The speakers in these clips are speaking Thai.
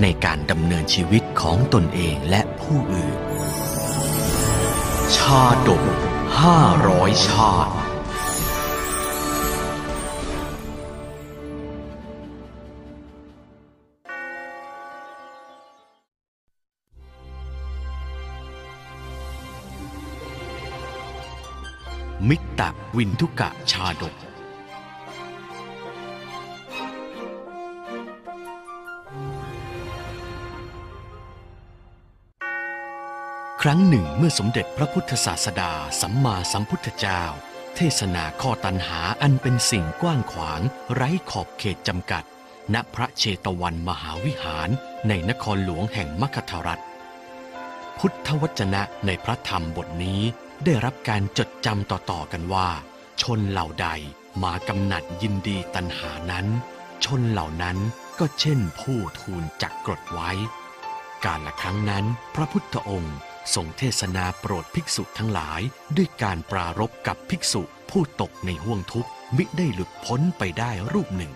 ในการดำเนินชีวิตของตนเองและผู้อื่น ชาดกห้าร้อยชาติมิตรวินทุกะชาดก ครั้งหนึ่งเมื่อสมเด็จพระพุทธศาสดาสัมมาสัมพุทธเจ้า เทศนาข้อตันหาอันเป็นสิ่งกว้างขวาง ไร้ขอบเขตจำกัด ณพระเชตวันมหาวิหารในนครหลวงแห่งมคธรัฐ พุทธวจนะในพระธรรมบทนี้ได้รับการจดจำต่อๆกันว่า ชนเหล่าใดมากำหนัดยินดีตัณหานั้น ชนเหล่านั้นก็เช่นผู้ทูลจักกรดไว้ การละครั้งนั้นพระพุทธองค์ ทรงเทศนาโปรดภิกษุทั้งหลายด้วยการปรารบกับภิกษุผู้ตกในห่วงทุกข์มิได้หลุดพ้นไปได้รูปหนึ่ง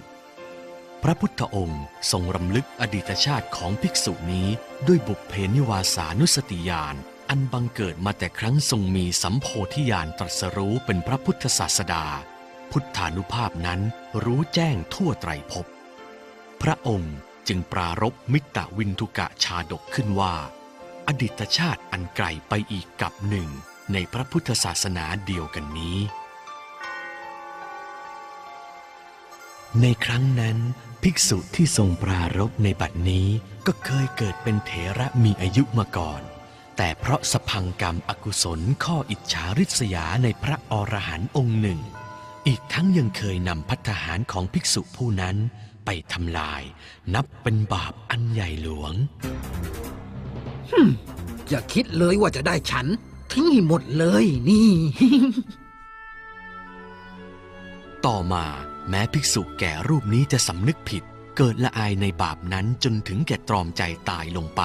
พระพุทธองค์ทรงรำลึกอดีตชาติของภิกษุนี้ด้วยบุพเพนิวาสานุสติญาณอันบังเกิดมาแต่ครั้งทรงมีสัมโพธิญาณตรัสรู้เป็นพระพุทธศาสดา พุทธานุภาพนั้นรู้แจ้งทั่วไตรภพ พระองค์จึงปรารบมิตรวินทุกะชาดกขึ้นว่า อดีตชาติอันไกลไปอีกกับหนึ่ง ในพระพุทธศาสนาเดียวกันนี้ ในครั้งนั้นภิกษุที่ทรงปรารบในบัดนี้ก็เคยเกิดเป็นเถระมีอายุมาก่อน แต่เพราะสพังกรรมอกุศลข้ออิจฉาริษยาในพระอรหันต์องค์หนึ่ง อีกทั้งยังเคยนำพัฒหารของภิกษุผู้นั้นไปทำลาย นับเป็นบาปอันใหญ่หลวง อย่าคิดเลยว่าจะได้ฉัน ทิ้งให้หมดเลยนี่ ต่อมาแม้ภิกษุแก่รูปนี้จะสำนึกผิด เกิดละอายในบาปนั้นจนถึงแก่ตรอมใจตายลงไป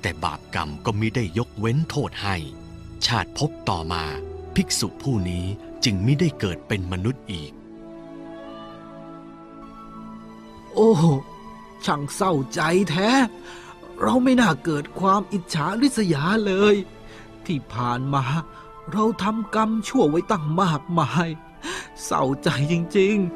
แต่บาปกรรมก็มิได้ยกเว้นโทษให้ ชาติพบต่อมา ภิกษุผู้นี้จึงมิได้เกิดเป็นมนุษย์อีก โอ้ช่างเศร้าใจแท้ เราไม่น่าเกิดความอิจฉาริษยาเลย ที่ผ่านมา เราทำกรรมชั่วไว้ตั้งมากมาย เศร้าใจจริง ๆ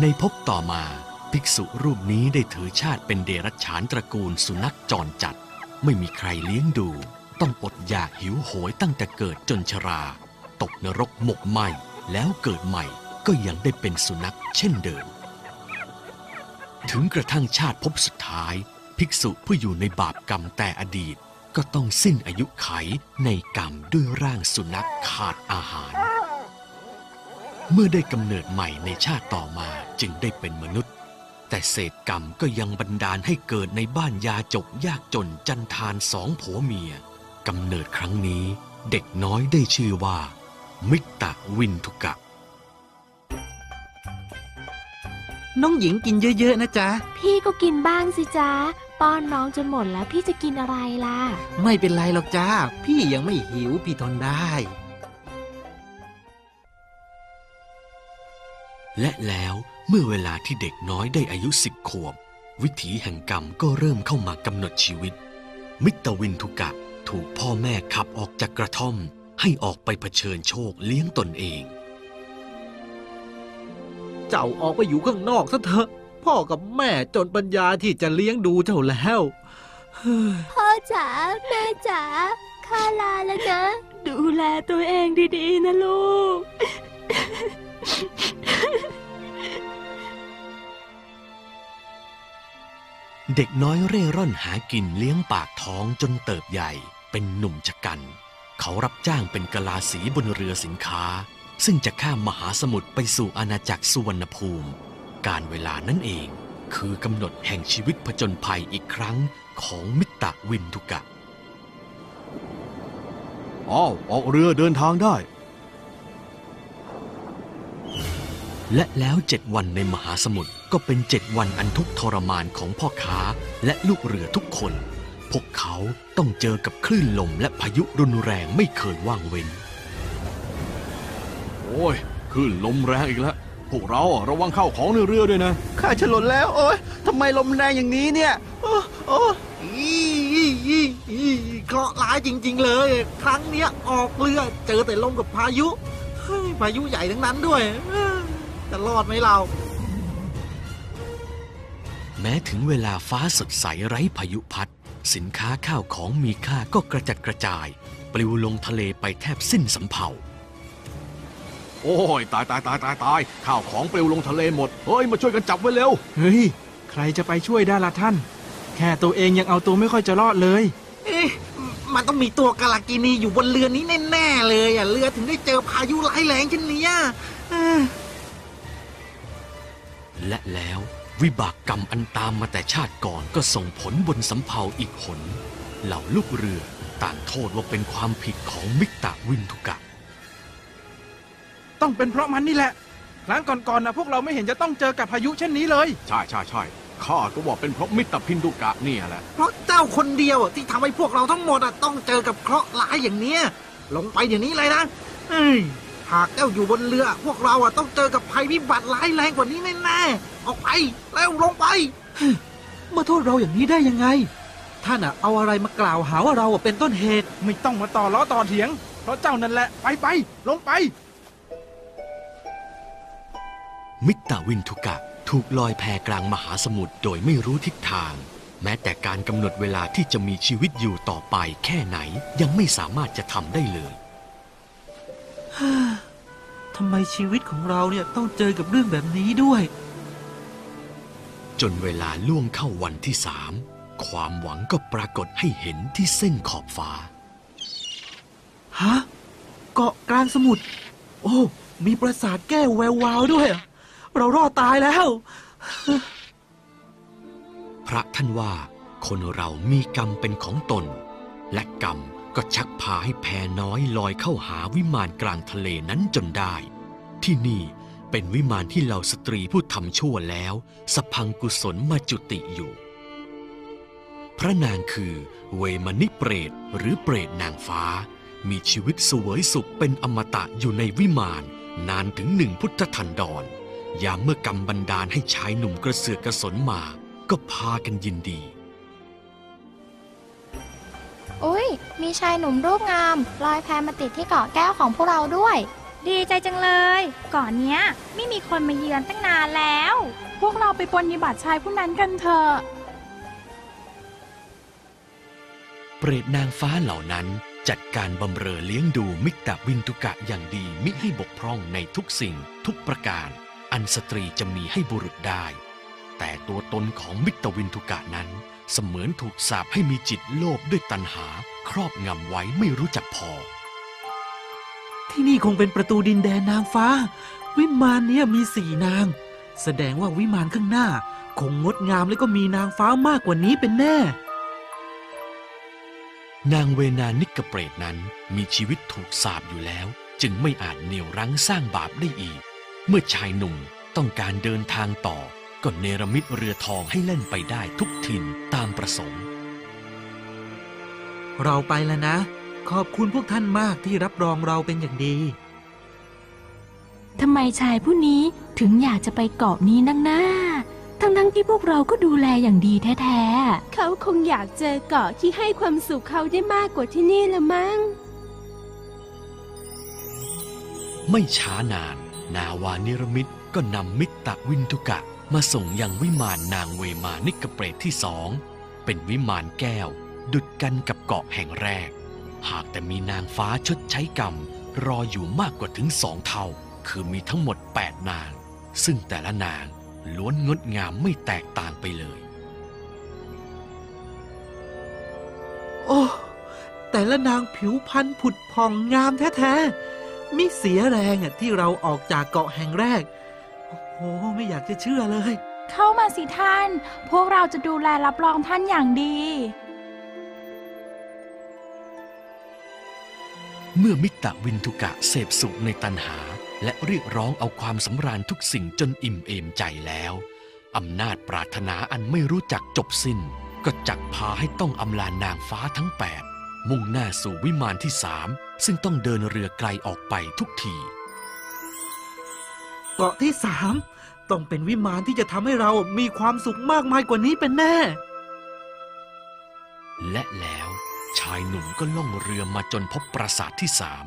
ในภพต่อมาภิกษุรูปนี้ได้ถือชาติเป็นเดรัจฉานตระกูลสุนัขจรจัด ไม่มีใครเลี้ยงดู ต้องอดอยากหิวโหยตั้งแต่เกิดจนชรา ตกนรกหมกไหมแล้วเกิดใหม่ก็ยังได้เป็นสุนัขเช่นเดิม ถึงกระทั่งชาติภพสุดท้าย ภิกษุผู้อยู่ในบาปกรรมแต่อดีต ก็ต้องสิ้นอายุไขในกรรมด้วยร่างสุนัขขาดอาหาร เมื่อได้กำเนิดใหม่ในชาติต่อมาจึงได้เป็นมนุษย์ แต่เศษกรรมก็ยังบันดาลให้เกิดในบ้านยาจกยากจนจันทานสองผัวเมียกำเนิดครั้งนี้เด็กน้อยได้ชื่อว่า มิตรวินทุกะๆน้องหญิงกินเยอะ ๆ นะจ๊ะ พี่ก็กินบ้างสิจ๊ะ ป้อนน้องจนหมดแล้วพี่จะกินอะไรล่ะ ไม่เป็นไรหรอกจ้า พี่ยังไม่หิวพี่ทนได้ และแล้วเมื่อเวลาที่เด็กน้อยได้อายุสิบขวบ วิถีแห่งกรรมก็เริ่มเข้ามากำหนดชีวิต มิตรวินทุกะถูกพ่อแม่ขับออกจากกระท่อม ให้ออกไปเผชิญโชคเลี้ยงตนเอง เจ้าออกไปอยู่ข้างนอกซะเถอะ พ่อกับแม่จนปัญญาที่จะเลี้ยงดูเจ้าแล้วเฮ้ยพ่อจ๋าแม่จ๋าข้าลาแล้วนะ ดูแลตัวเองดีๆนะลูก เด็กน้อยเร่ร่อนหากินเลี้ยงปากท้องจนเติบใหญ่เป็นหนุ่มชะกัน เขารับจ้างเป็นกะลาสีบนเรือสินค้า ซึ่งจะข้ามมหาสมุทรไปสู่อาณาจักรสุวรรณภูมิ การเวลานั่นเองคือกำหนดแห่งชีวิตผจญภัยอีกครั้งของมิตรวินทุกะอ้าวออกเรือเดินทางได้ และแล้วเจ็ดวันในมหาสมุทรก็เป็นเจ็ดวันอันทุกข์ทรมานของพ่อค้าและลูกเรือทุกคน พวกเขาต้องเจอกับคลื่นลมและพายุรุนแรงไม่เคยว่างเว้น โอ้ยขึ้นลมแรงอีกแล้ว พวกเราอะระวังเข้าของในเรือด้วยนะ ข้าฉลนแล้ว โอ๊ยทำไมลมแรงอย่างนี้เนี่ย โอ้โอ้อีอีอีอีเคราะห์ร้ายจริง ๆ เลย ครั้งเนี้ยออกเรือเจอแต่ลมกับพายุเฮ้ยพายุใหญ่ทั้งนั้นด้วยเอ้อจะรอดไหมเรา แม้ถึงเวลาฟ้าสดใสไร้พายุพัด สินค้าข้าวของมีค่าก็กระจัดกระจาย ปลิวลงทะเลไปแทบสิ้นสำเภาโอ้ยตายตายตายตายตายข้าวของปลิวลงทะเลหมดเฮ้ยมาช่วยกันจับไว้เร็วเฮ้ยใครจะไปช่วยได้ล่ะท่าน แค่ตัวเองยังเอาตัวไม่ค่อยจะรอดเลย เอ๊ะมันต้องมีตัวกาลากินีอยู่บนเรือนี้แน่ๆเลยอะเรือถึงได้เจอพายุร้ายแรงเช่นเนี้ยเอ้อ และแล้ววิบากกรรมอันตามมาแต่ชาติก่อนก็ส่งผลบนสำเภาอีกหนเหล่าลูกเรือต่างโทษว่าเป็นความผิดของมิกตะวินทุกะ ต้องเป็นเพราะมันนี่แหละ ครั้งก่อนๆนะพวกเราไม่เห็นจะต้องเจอกับพายุเช่นนี้เลย ใช่ใช่ใช่ข้าก็ว่าเป็นเพราะมิตรพินดุกะเนี่ยแหละ เพราะเจ้าคนเดียวอะที่ทำให้พวกเราทั้งหมดอะต้องเจอกับเคราะห์ร้ายอย่างเนี้ยลงไปเดี๋ยวนี้เลยนะเอ้ย หากเจ้าอยู่บนเรือ พวกเราอะต้องเจอกับภัยพิบัติร้ายแรงกว่านี้แน่ๆออกไปแล้วลงไปมาโทษเราอย่างนี้ได้ยังไง ท่านอะเอาอะไรมากล่าวหาว่าเราอะเป็นต้นเหตุไม่ต้องมาต่อล้อต่อเถียง เพราะเจ้านั่นแหละไปไปลงไป มิตรวินทุกะถูกลอยแพกลางมหาสมุทรโดยไม่รู้ทิศทาง แม้แต่การกำหนดเวลาที่จะมีชีวิตอยู่ต่อไปแค่ไหนยังไม่สามารถจะทำได้เลย ทำไมชีวิตของเราเนี่ยต้องเจอกับเรื่องแบบนี้ด้วย จนเวลาล่วงเข้าวันที่สามความหวังก็ปรากฏให้เห็นที่เส้นขอบฟ้า ฮะ เกาะกลางสมุทร โอ้ มีปราสาทแก้วแวววาวด้วยอะเรารอดตายแล้ว พระท่านว่า คนเรามีกรรมเป็นของตน และกรรม ก็ชักพาให้แพน้อยลอยเข้าหาวิมานกลางทะเลนั้นจนได้ ที่นี่เป็นวิมานที่เหล่าสตรีผู้ทำชั่วแล้ว สพังกุศลมาจุติอยู่ พระนางคือเวมนิเปรตหรือเปรตนางฟ้า มีชีวิตสวยสุขเป็นอมตะอยู่ในวิมานนานถึงหนึ่งพุทธทันดรยามเมื่อกรรมบันดาลให้ชายหนุ่มกระเสือกกระสนมา ก็พากันยินดี มีชายหนุ่มรูปงามลอยแพมาติดที่เกาะแก้วของพวกเราด้วย ดีใจจังเลยก่อนเนี้ยไม่มีคนมาเยือนตั้งนานแล้ว พวกเราไปปรนนิบัติชายผู้นั้นกันเถอะเปรตนางฟ้าเหล่านั้นจัดการบำเรอเลี้ยงดูมิตรวินทุกะอย่างดีมิให้บกพร่องในทุกสิ่งทุกประการ อันสตรีจะมีให้บุรุษได้ แต่ตัวตนของมิตรวินทุกะนั้น เสมือนถูกสาปให้มีจิตโลภด้วยตัณหา ครอบงำไว้ไม่รู้จักพอ ที่นี่คงเป็นประตูดินแดนนางฟ้า วิมานเนี่ยมีสี่นาง แสดงว่าวิมานข้างหน้า คงงดงามและก็มีนางฟ้ามากกว่านี้เป็นแน่ นางเวนานิกเปรตนั้นมีชีวิตถูกสาปอยู่แล้ว จึงไม่อาจเหนี่ยวรั้งสร้างบาปได้อีก เมื่อชายหนุ่มต้องการเดินทางต่อ ก็เนรมิตเรือทองให้เล่นไปได้ทุกถิ่นตามประสงค์ เราไปแล้วนะ ขอบคุณพวกท่านมากที่รับรองเราเป็นอย่างดีทำไมชายผู้นี้ถึงอยากจะไปเกาะนี้นักหน้า ทั้งทั้งๆที่พวกเราก็ดูแลอย่างดีแท้ๆ เขาคงอยากเจอเกาะที่ให้ความสุขเขาได้มากกว่าที่นี่ละมั้ง ไม่ช้านาน นาวานิรมิตก็นำมิตรวินทุกะ มาส่งยังวิมานนางเวมานิกเปรตที่สอง เป็นวิมานแก้ว ดุดกันกับเกาะแห่งแรก หากแต่มีนางฟ้าชดใช้กรรม รออยู่มากกว่าถึงสองเท่า คือมีทั้งหมด 8 นาง ซึ่งแต่ละนางล้วนงดงามไม่แตกต่างไปเลย โอ้แต่ละนางผิวพรรณผุดผ่องงามแท้ๆมิเสียแรงที่เราออกจากเกาะแห่งแรก โอ้โหไม่อยากจะเชื่อเลย เข้ามาสิท่าน พวกเราจะดูแลรับรองท่านอย่างดี เมื่อมิตรวินทุกะเสพสุขในตันหา และเรียกร้องเอาความสำราญทุกสิ่งจนอิ่มเอมใจแล้วอำนาจปรารถนาอันไม่รู้จักจบสิ้น ก็จักพาให้ต้องอำลานนางฟ้าทั้งแปดมุ่งหน้าสู่วิมานที่สามซึ่งต้องเดินเรือไกลออกไปทุกที เกาะที่สามต้องเป็นวิมานที่จะทำให้เรามีความสุขมากมายกว่านี้เป็นแน่ และแล้วชายหนุ่มก็ล่องเรือมาจนพบปราสาทที่สาม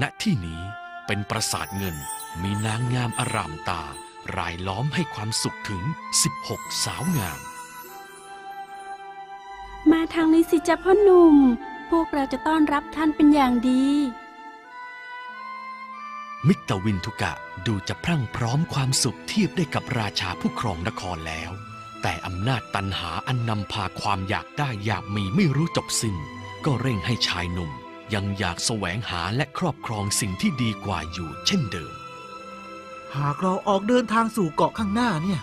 ณที่นี้เป็นปราสาทเงิน มีนางงามอารามตา รายล้อมให้ความสุขถึง 16 สาวงาม มาทางนี้สิจ๊ะพ่อหนุ่ม พวกเราจะต้อนรับท่านเป็นอย่างดี มิตรวินทุกะดูจะพรั่งพร้อมความสุขเทียบได้กับราชาผู้ครองนครแล้ว แต่อำนาจตันหาอันนำพาความอยากได้อยากมีไม่รู้จบสิ้น ก็เร่งให้ชายหนุ่ม ยังอยากแสวงหาและครอบครองสิ่งที่ดีกว่าอยู่เช่นเดิม หากเราออกเดินทางสู่เกาะข้างหน้าเนี่ย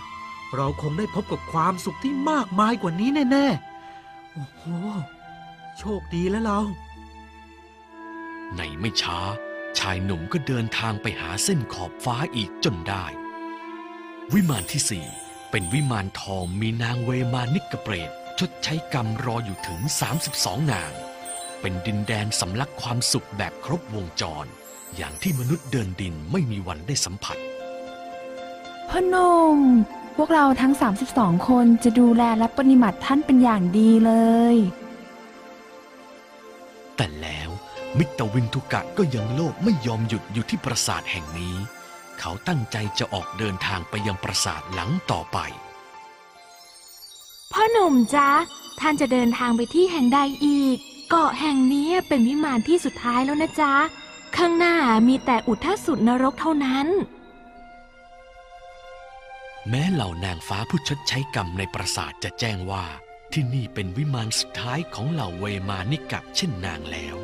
เราคงได้พบกับความสุขที่มากมายกว่านี้แน่ๆ โอ้โห โชคดีแล้วเรา ในไม่ช้า ชายหนุ่มก็เดินทางไปหาเส้นขอบฟ้าอีกจนได้ วิมานที่สี่เป็นวิมานทองมีนางเวมานิกเปรตชดใช้กรรมรออยู่ถึง 32 นาง เป็นดินแดนสำลักความสุขแบบครบวงจร อย่างที่มนุษย์เดินดินไม่มีวันได้สัมผัสพ่อหนุ่มพวกเราทั้ง 32 คนจะดูแลและปฏิบัติท่านเป็นอย่างดีเลย มิตรวินทุกะก็ยังโลภไม่ยอมหยุดอยู่ที่ปราสาทแห่งนี้ เขาตั้งใจจะออกเดินทางไปยังปราสาทหลังต่อไป พ่อหนุ่มจ๊ะ ท่านจะเดินทางไปที่แห่งใดอีก เกาะแห่งนี้เป็นวิมานที่สุดท้ายแล้วนะจ๊ะ ข้างหน้ามีแต่อุทสุดนรกเท่านั้น แม้เหล่านางฟ้าผู้ชดใช้กรรมในปราสาทจะแจ้งว่า ที่นี่เป็นวิมานสุดท้ายของเหล่าเวมานิกะเช่นนางแล้ว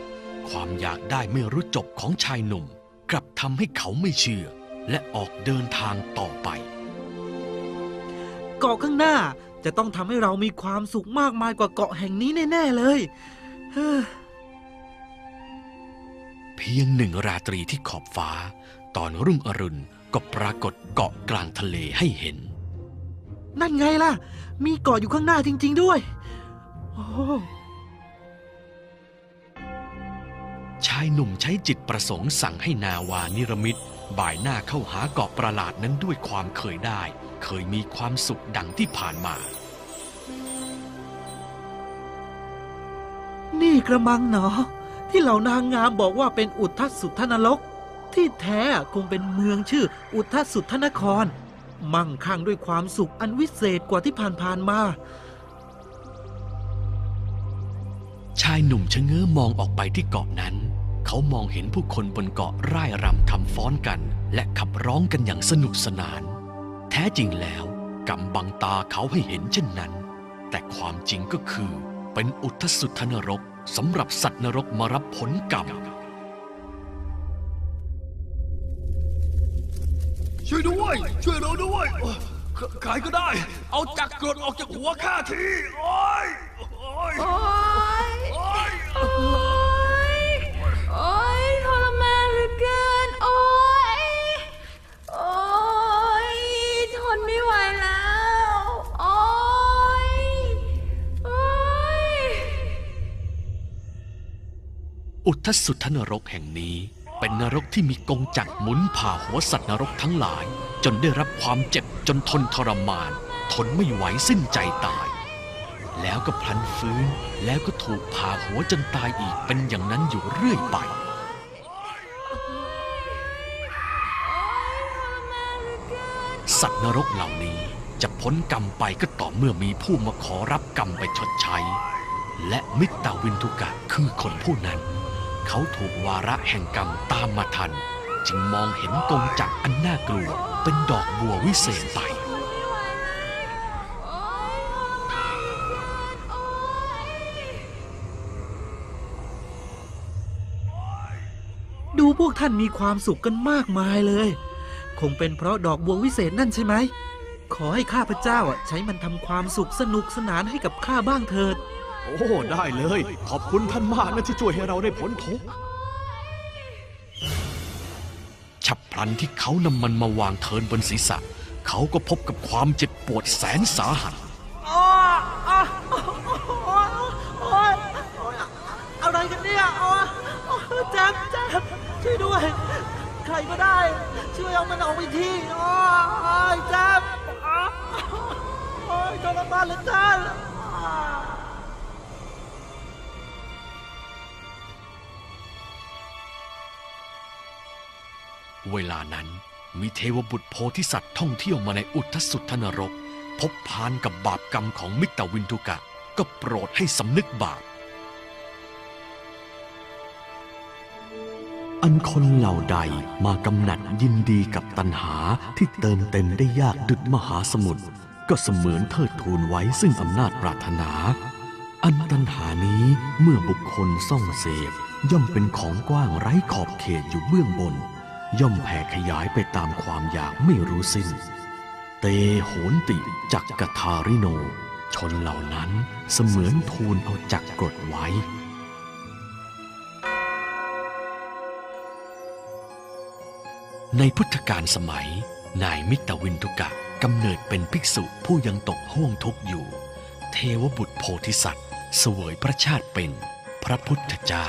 ความอยากได้ไม่รู้จบของชายหนุ่ม กลับทำให้เขาไม่เชื่อ และออกเดินทางต่อไปเกาะข้างหน้าจะต้องทำให้เรามีความสุขมากมายกว่าเกาะแห่งนี้แน่ ๆ เลยเพียงหนึ่งราตรีที่ขอบฟ้า ตอนรุ่งอรุณก็ปรากฏเกาะกลางทะเลให้เห็น นั่นไงล่ะ มีเกาะอยู่ข้างหน้าจริง ๆ ด้วย โอ้ ชายหนุ่มใช้จิตประสงค์สั่งให้นาวานิรมิตบ่ายหน้าเข้าหาเกาะประหลาดนั้นด้วยความเคยได้ เคยมีความสุขดังที่ผ่านมา นี่กระมังเนาะที่เหล่านางงามบอกว่าเป็นอุทธสุทธนรก ที่แท้คงเป็นเมืองชื่ออุทธสุทธนคร มั่งคั่งด้วยความสุขอันวิเศษกว่าที่ผ่านๆมาชายหนุ่มชะเง้อมองออกไปที่เกาะนั้น เขามองเห็นผู้คนบนเกาะร่ายรำทำฟ้อนกัน และขับร้องกันอย่างสนุกสนาน แท้จริงแล้วกำบังตาเขาให้เห็นเช่นนั้น แต่ความจริงก็คือ เป็นอุทสุทธนรกสำหรับสัตว์นรกมารับผลกรรมช่วยด้วย ช่วยเราด้วยโอ้ใครก็ได้ เอาจักรกรดออกจากหัวข้าที โอ้ยโอ้ย อุทสุทธนรกแห่งนี้ เป็นนรกที่มีกงจักรหมุนผ่าหัวสัตว์นรกทั้งหลาย จนได้รับความเจ็บจนทนทรมาน ทนไม่ไหวสิ้นใจตาย แล้วก็พลันฟื้นแล้วก็ถูกผ่าหัวจนตายอีกเป็นอย่างนั้นอยู่เรื่อยไปสัตว์นรกเหล่านี้จะพ้นกรรมไปก็ต่อเมื่อมีผู้มาขอรับกรรมไปชดใช้ และมิตรวินทุกะคือคนผู้นั้น เขาถูกวาระแห่งกรรมตามมาทัน จึงมองเห็นกงจักรอันน่ากลัว เป็นดอกบัววิเศษไปดูพวกท่านมีความสุขกันมากมายเลย คงเป็นเพราะดอกบัววิเศษนั่นใช่ไหม ขอให้ข้าพเจ้าใช้มันทำความสุขสนุกสนานให้กับข้าบ้างเถิด โอ้ ได้เลย ขอบคุณท่านมากนะที่ช่วยให้เราได้พ้นทุกข์ฉับพลันที่เขานำมันมาวางเทินบนศีรษะ เขาก็พบกับความเจ็บปวดแสนสาหัสอะไรกันเนี่ยอ๋อแจ๊บแจ๊บช่วยด้วย ใครก็ได้ ช่วยเอามันออกไปทีอ๋อแจ๊บโอ้ยทรมานเหลือเกิน เวลานั้นมีเทวบุตรโพธิสัตว์ท่องเที่ยวมาในอุทสุทธนรก พบพานกับบาปกรรมของมิตรวินทุกะ ก็โปรดให้สำนึกบาป อันคนเหล่าใดมากำหนัดยินดีกับตัณหาที่เติมเต็มได้ยากดุจมหาสมุทรก็เสมือนเทิดทูนไว้ซึ่งอำนาจปรารถนา อันตัณหานี้เมื่อบุคคลซ่องเสพย่อมเป็นของกว้างไร้ขอบเขตอยู่เบื้องบน ย่อมแผ่ขยายไปตามความอยากไม่รู้สิ้น เตโหนติจักกทาริโน ชนเหล่านั้นเสมือนทูลเอาจักกดไว้ในพุทธกาลสมัย นายมิตรวินทุกะกำเนิดเป็นภิกษุผู้ยังตกห้วงทุกข์อยู่ เทวบุตรโพธิสัตว์ เสวยพระชาติเป็นพระพุทธเจ้า